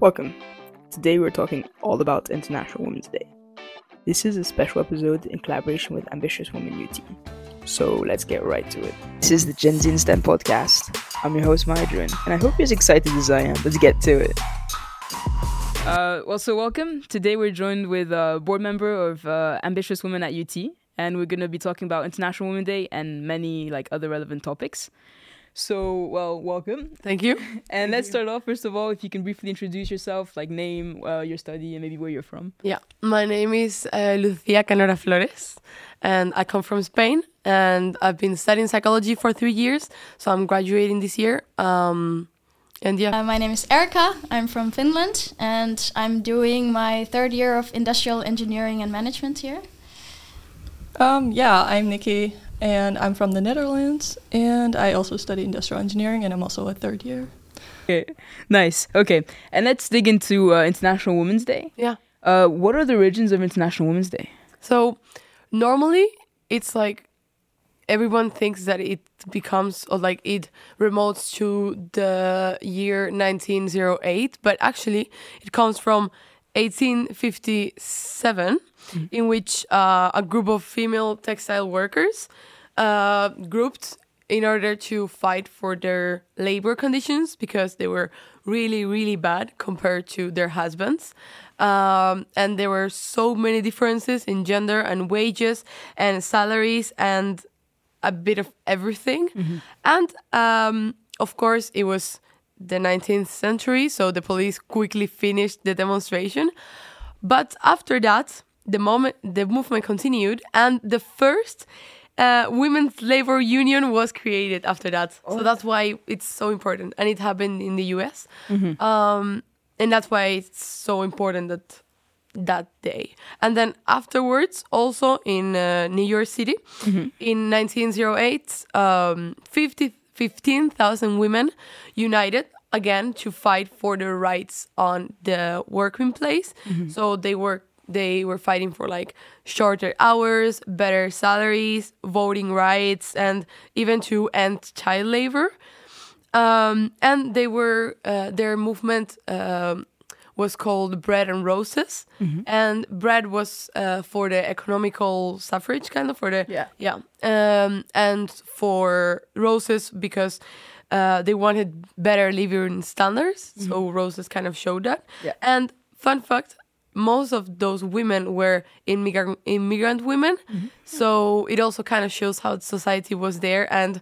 Welcome. Today we're talking all about International Women's Day. This is a special episode in collaboration with Ambitious Women UT. So let's get right to it. This is the Gen Z in STEM podcast. I'm your host, Marjorie, and I hope you're as excited as I am. Let's get to it. Uh, well, so welcome. Today we're joined with a board member of uh, Ambitious Women at UT, and we're going to be talking about International Women's Day and many like other relevant topics. So, well, welcome. Thank you. And let's start off first of all, if you can briefly introduce yourself, like name, uh, your study, and maybe where you're from. Yeah, my name is uh, Lucia Canora Flores, and I come from Spain. And I've been studying psychology for three years, so I'm graduating this year. Um, and yeah, Uh, my name is Erica. I'm from Finland, and I'm doing my third year of industrial engineering and management here. Um, yeah, I'm Nikki, and I'm from the Netherlands, and I also study industrial engineering, and I'm also a third year. Okay, nice. Okay, and let's dig into uh, International Women's Day. yeah. Uh, what are the origins of International Women's Day? So normally it's like everyone thinks that it becomes or like it remotes to the year 1908, but actually it comes from 1857, in which uh, a group of female textile workers uh, grouped in order to fight for their labor conditions because they were really, really bad compared to their husbands. Um, and there were so many differences in gender and wages and salaries and a bit of everything. And um, of course, it was the 19th century, so the police quickly finished the demonstration. But after that, the moment the movement continued, and the first uh, women's labor union was created after that. So that's why it's so important, and it happened in the U.S. Um, and that's why it's so important that that day. And then afterwards, also in uh, New York City, in 1908, um, 50 15,000 women united again to fight for their rights on the working place. So they were they were fighting for like shorter hours, better salaries, voting rights, and even to end child labor. Um, and they were uh, their movement um, was called Bread and Roses, and bread was uh, for the economical suffrage, kind of for the Yeah. yeah, um, and for roses because uh, they wanted better living standards. So roses kind of showed that. Yeah. And fun fact. Most of those women were immigrant immigrant women, mm-hmm. so it also kind of shows how society was there, and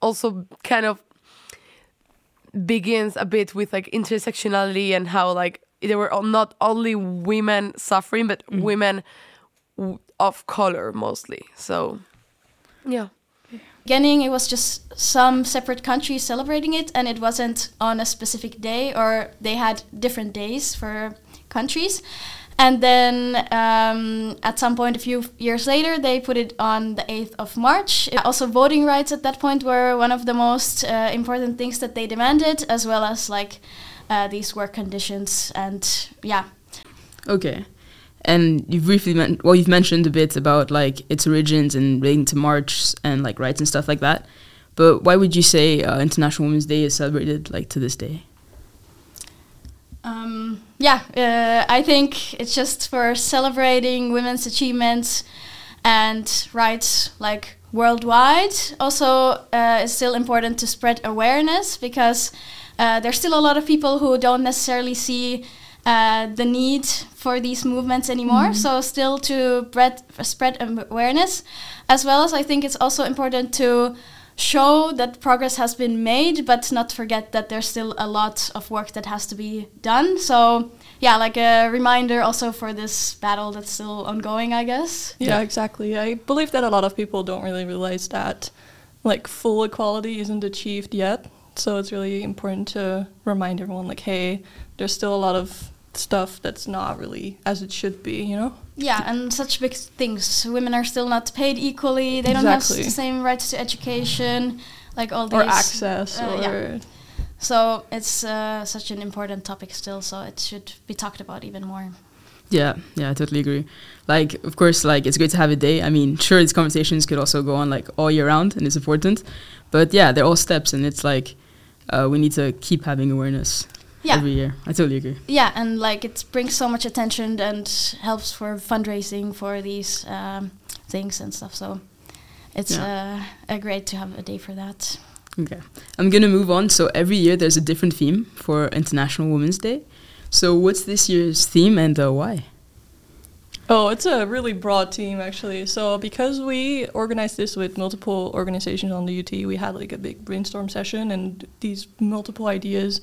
also kind of begins a bit with like intersectionality and how like there were not only women suffering but mm-hmm. women w- of color mostly. So yeah. Beginning, it was just some separate countries celebrating it, and it wasn't on a specific day, or they had different days for countries. And then um, at some point, a few years later, they put it on the 8th of March. Also, voting rights at that point were one of the most uh, important things that they demanded, as well as like uh, these work conditions. And yeah, Okay. And you've briefly men- well, you've mentioned a bit about like its origins and relating to March and like rights and stuff like that. But why would you say uh, International Women's Day is celebrated like to this day? Um, yeah, uh, I think it's just for celebrating women's achievements and rights like worldwide. Also, uh, it's still important to spread awareness because uh, there's still a lot of people who don't necessarily see uh, the need for these movements anymore. So, still to spread awareness, as well as I think it's also important to show that progress has been made, but not forget that there's still a lot of work that has to be done. So, yeah, like a reminder also for this battle that's still ongoing, I guess. Yeah, exactly. I believe that a lot of people don't really realize that like full equality isn't achieved yet. So it's really important to remind everyone like, hey, there's still a lot of stuff that's not really as it should be, you know? Yeah, and such big things. Women are still not paid equally. They don't have the same rights to education, like all these. Or access uh, or yeah. So it's uh, such an important topic still. So it should be talked about even more. Yeah, yeah, I totally agree. Like, of course, like it's great to have a day. I mean, sure, these conversations could also go on like all year round, and it's important. But yeah, they're all steps, and it's like uh, we need to keep having awareness. Yeah. every year. I totally agree. yeah and like it brings so much attention and helps for fundraising for these um, things and stuff so it's uh, uh, great to have a day for that Okay. I'm gonna move on. So every year there's a different theme for International Women's Day. So what's this year's theme and uh, why? Oh, it's a really broad team actually. So because we organized this with multiple organizations on the UT, we had like a big brainstorm session, and these multiple ideas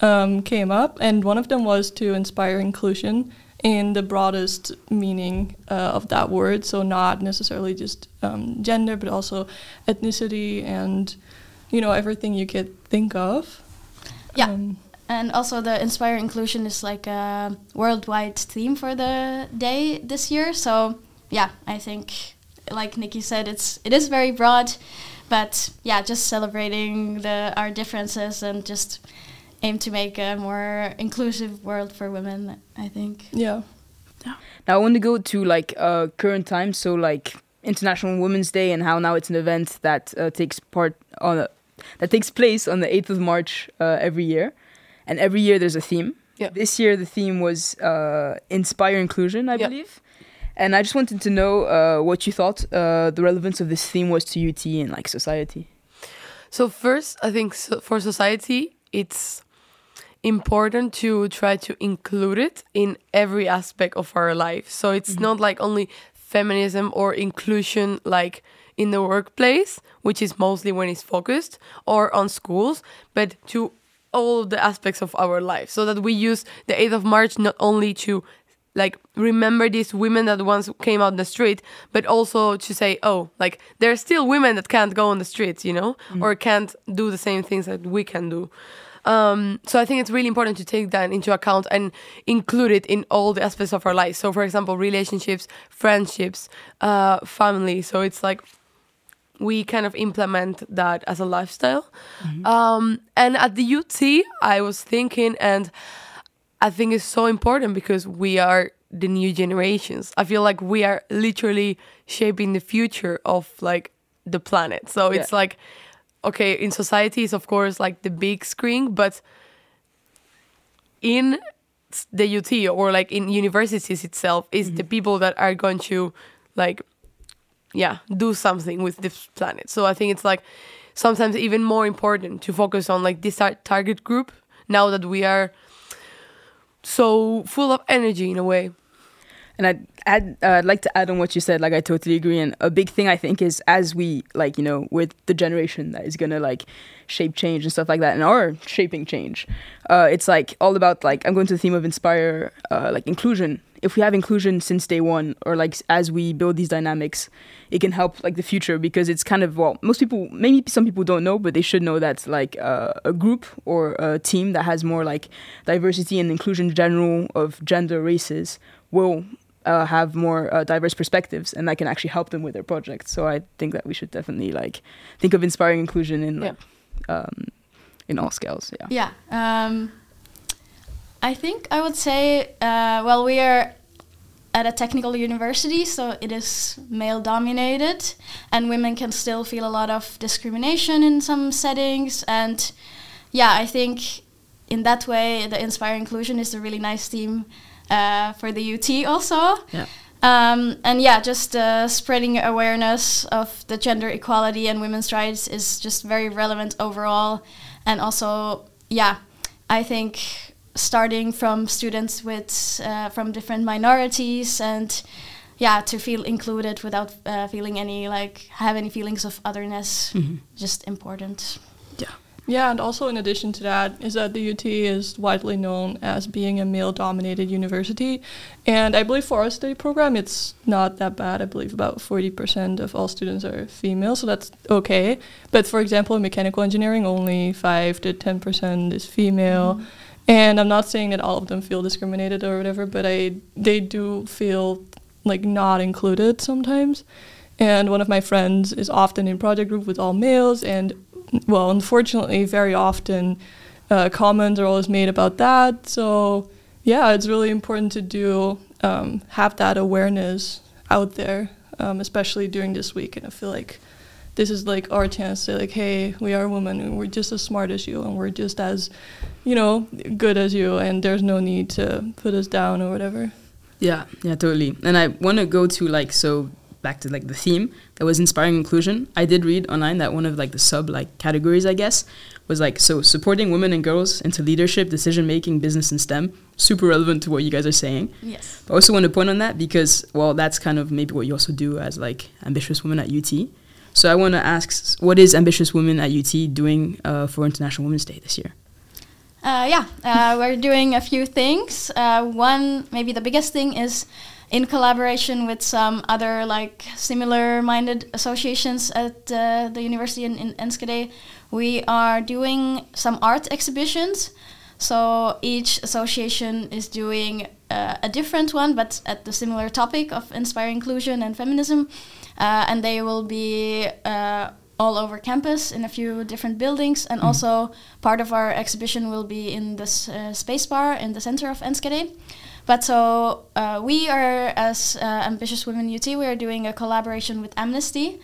um, came up, and one of them was to inspire inclusion in the broadest meaning uh, of that word. So not necessarily just um, gender, but also ethnicity and you know everything you could think of. Yeah. Um, and also the inspire inclusion is like a worldwide theme for the day this year so yeah i think like nikki said it's it is very broad but yeah just celebrating the our differences and just aim to make a more inclusive world for women i think yeah. Now I want to go to like uh, current times, so like International Women's Day and how now it's an event that uh, takes part on a, that takes place on the 8th of March uh, every year, and every year there's a theme. Yeah. This year the theme was uh, inspire inclusion, I Yeah. believe. And I just wanted to know uh, what you thought uh, the relevance of this theme was to UT and like society. So first, I think so for society, it's important to try to include it in every aspect of our life. So it's mm-hmm. not like only feminism or inclusion like in the workplace, which is mostly when it's focused, or on schools, but to all the aspects of our life. So that we use the 8th of March not only to like remember these women that once came out in the street, but also to say, oh, like there are still women that can't go on the streets, you know, mm. or can't do the same things that we can do. Um, so I think it's really important to take that into account and include it in all the aspects of our life. So, for example, relationships, friendships, uh, family. So it's like we kind of implement that as a lifestyle. Um, and at the UT, I was thinking, and I think it's so important because we are the new generations. I feel like we are literally shaping the future of like the planet. So it's like okay, in society is of course like the big screen, but in the UT or like in universities itself is the mm-hmm. people that are going to like yeah, do something with this planet. So I think it's like sometimes even more important to focus on like this tar- target group now that we are so full of energy in a way. And I'd, add, uh, I'd like to add on what you said. Like, I totally agree. And a big thing I think is as we, like, you know, with the generation that is going to, like, shape change and stuff like that and are shaping change, uh, it's, like, all about, like, I'm going to the theme of inspire, uh, like, inclusion. If we have inclusion since day one, or, like, as we build these dynamics, it can help, like, the future because it's kind of, well, most people, maybe some people don't know, but they should know that, like, uh, a group or a team that has more, like, diversity and inclusion general of gender, races will uh, have more uh, diverse perspectives and that can actually help them with their projects. so i think that we should definitely like think of inspiring inclusion in like, um, in all scales yeah Yeah. Um, I think I would say, uh, well, we are at a technical university, so it is male dominated, and women can still feel a lot of discrimination in some settings. And yeah, I think in that way, the Inspire Inclusion is a really nice theme uh, for the UT also. Yeah. Um, and yeah, just uh, spreading awareness of the gender equality and women's rights is just very relevant overall. And also, yeah, I think starting from students with uh, from different minorities and yeah, to feel included without uh, feeling any like have any feelings of otherness, just important. Yeah, and also in addition to that, is that the UT is widely known as being a male-dominated university, and I believe for our study program, it's not that bad. I believe about forty percent of all students are female, so that's okay. But for example, in mechanical engineering, only five to ten percent is female, mm-hmm. and I'm not saying that all of them feel discriminated or whatever, but I they do feel like not included sometimes. And one of my friends is often in project group with all males, and well, unfortunately, very often uh, comments are always made about that. So yeah, it's really important to do um, have that awareness out there, um, especially during this week. And I feel like this is like our chance to say like, hey, we are women and we're just as smart as you and we're just as, you know, good as you and there's no need to put us down or whatever. Yeah, yeah, totally. And I want to go to like so back to like the theme that was inspiring inclusion. I did read online that one of like the sub like categories, I guess, was like so supporting women and girls into leadership, decision making, business, and STEM. Super relevant to what you guys are saying. Yes. But I also want to point on that because well, that's kind of maybe what you also do as like ambitious women at UT. So I want to ask, what is ambitious women at UT doing uh, for International Women's Day this year? Uh, yeah, uh, we're doing a few things. Uh, one, maybe the biggest thing, is in collaboration with some other like similar-minded associations at uh, the university in, in Enschede, we are doing some art exhibitions. So each association is doing uh, a different one, but at the similar topic of inspiring inclusion and feminism, uh, and they will be uh, all over campus in a few different buildings. And also, part of our exhibition will be in this uh, space bar in the center of Enschede. But so uh, we are, as uh, Ambitious Women UT, we are doing a collaboration with Amnesty,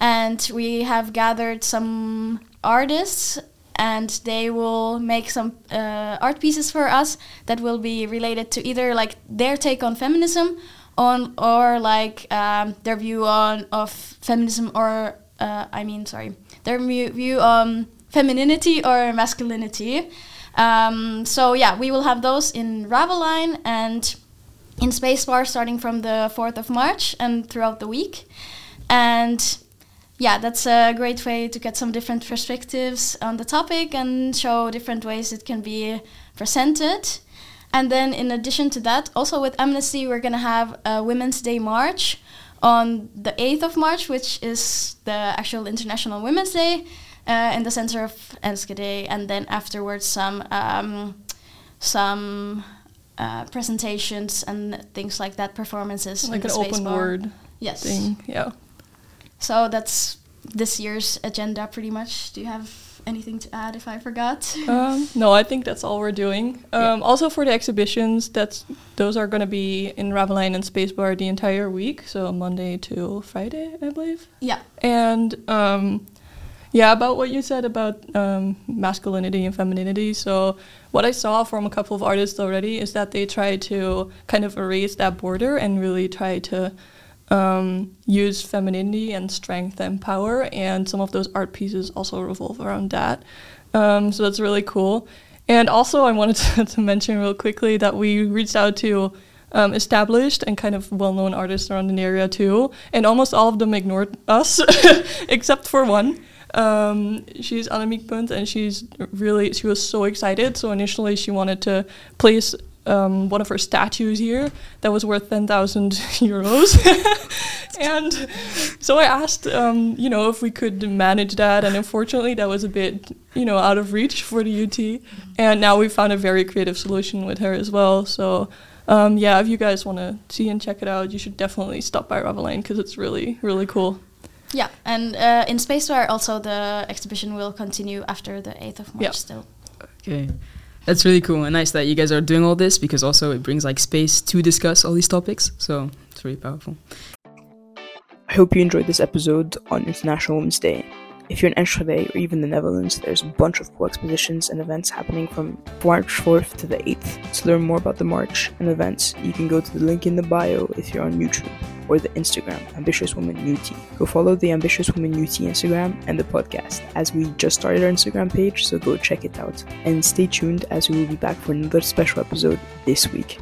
and we have gathered some artists, and they will make some uh, art pieces for us that will be related to either like their take on feminism, on or like um, their view on of feminism, or uh, I mean, sorry, their view on femininity or masculinity. Um, so yeah, we will have those in Ravelijn and in Spacebar starting from the 4th of March and throughout the week. And yeah, that's a great way to get some different perspectives on the topic and show different ways it can be presented. And then, in addition to that, also with Amnesty, we're going to have a Women's Day March on the 8th of March, which is the actual International Women's Day uh, in the center of Enschede, and then afterwards some um, some uh, presentations and things like that, performances in Like the an space open bar. word Yes. thing. Yeah. So that's this year's agenda, pretty much. Do you have anything to add? If I forgot. um, no, I think that's all we're doing. Um, Also for the exhibitions, that's those are going to be in Ravelijn and Spacebar the entire week, so Monday to Friday, I believe. yeah. And um, yeah, about what you said about um, masculinity and femininity. So what I saw from a couple of artists already is that they try to kind of erase that border and really try to um, use femininity and strength and power. And some of those art pieces also revolve around that. Um, so that's really cool. And also, I wanted to, to mention real quickly that we reached out to um, established and kind of well-known artists around the area too, and almost all of them ignored us, except for one. Um, she's Annemiek Punt, and she's really she was so excited. So initially, she wanted to place um, one of her statues here that was worth ten thousand euros, and so I asked, um, you know, if we could manage that, and unfortunately, that was a bit, you know, out of reach for the UT. And now we found a very creative solution with her as well. So. Um, yeah, if you guys want to see and check it out, you should definitely stop by Ravelijn because it's really, really cool. Yeah, and uh, in Space Bar also the exhibition will continue after the 8th of March Yeah. still. Okay. That's really cool and nice that you guys are doing all this because also it brings like space to discuss all these topics. So it's really powerful. I hope you enjoyed this episode on International Women's Day. If you're in Enschede or even the Netherlands, there's a bunch of cool expositions and events happening from March 4th to the 8th. To learn more about the march and events, you can go to the link in the bio if you're on YouTube or the Instagram, Ambitious Woman UT. Go follow the Ambitious Woman UT Instagram and the podcast, as we just started our Instagram page, so go check it out. And stay tuned as we will be back for another special episode this week.